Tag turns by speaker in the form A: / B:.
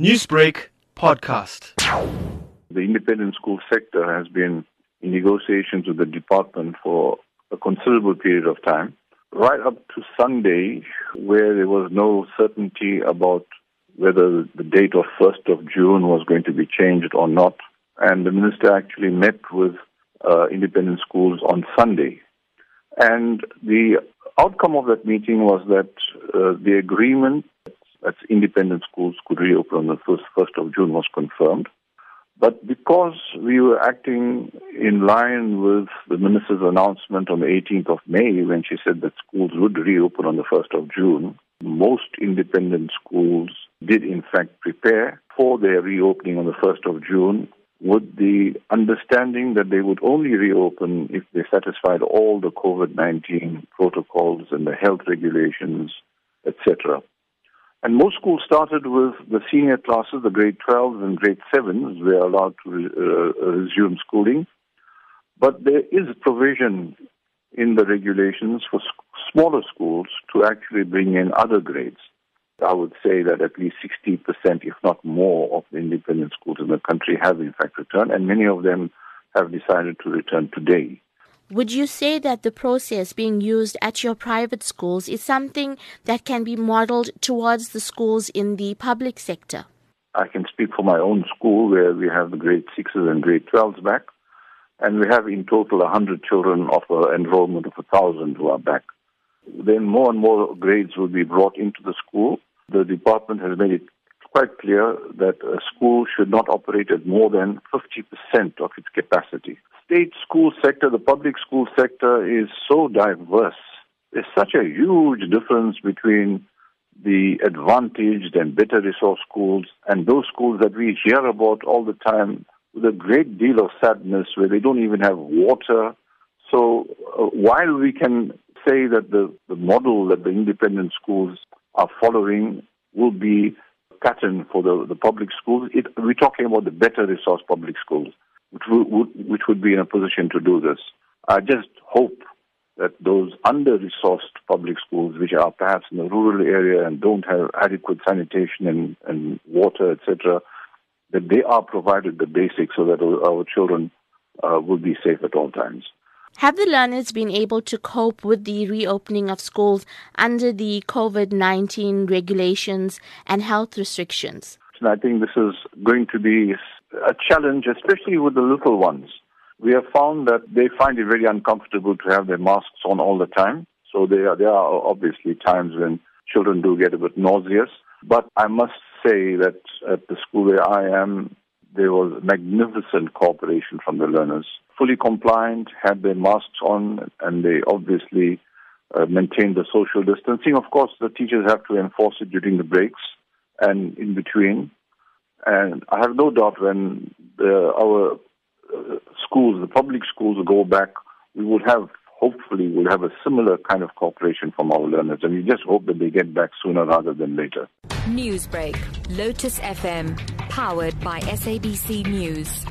A: Newsbreak podcast.
B: The independent school sector has been in negotiations with the department for a considerable period of time, right up to Sunday, where there was no certainty about whether the date of 1st of June was going to be changed or not. And the minister actually met with uh, independent schools on Sunday. And the outcome of that meeting was that uh, the agreement that independent schools could reopen on the 1st, 1st of June was confirmed. But because we were acting in line with the minister's announcement on the 18th of May, when she said that schools would reopen on the 1st of June, most independent schools did in fact prepare for their reopening on the 1st of June with the understanding that they would only reopen if they satisfied all the COVID 19 protocols and the health regulations, etc. And most schools started with the senior classes, the grade 12s and grade 7s, were allowed to re- uh, resume schooling. But there is provision in the regulations for smaller schools to actually bring in other grades. I would say that at least 60%, if not more, of the independent schools in the country have in fact returned, and many of them have decided to return today.
C: Would you say that the process being used at your private schools is something that can be modeled towards the schools in the public sector?
B: I can speak for my own school where we have the grade 6s and grade 12s back, and we have in total 100 children of an enrollment of 1,000 who are back. Then more and more grades will be brought into the school. The department has made it quite clear that a school should not operate at more than 50% of its capacity state school sector, the public school sector is so diverse. There's such a huge difference between the advantaged and better resource schools and those schools that we hear about all the time with a great deal of sadness where they don't even have water. So uh, while we can say that the, the model that the independent schools are following will be pattern for the, the public schools, it, we're talking about the better resource public schools which would, which would be in a position to do this. I just hope that those under-resourced public schools, which are perhaps in a rural area and don't have adequate sanitation and, and water, etc., that they are provided the basics so that our children uh, will be safe at all times.
C: Have the learners been able to cope with the reopening of schools under the COVID 19 regulations and health restrictions?
B: And I think this is going to be a challenge, especially with the little ones. We have found that they find it very uncomfortable to have their masks on all the time. So there are, there are obviously times when children do get a bit nauseous. But I must say that at the school where I am, there was magnificent cooperation from the learners. Fully compliant, had their masks on, and they obviously uh, maintained the social distancing. Of course, the teachers have to enforce it during the breaks and in between. And I have no doubt when our uh, schools, the public schools, go back, we will have, hopefully, we'll have a similar kind of cooperation from our learners. And we just hope that they get back sooner rather than later.
D: Newsbreak, Lotus FM, powered by SABC News.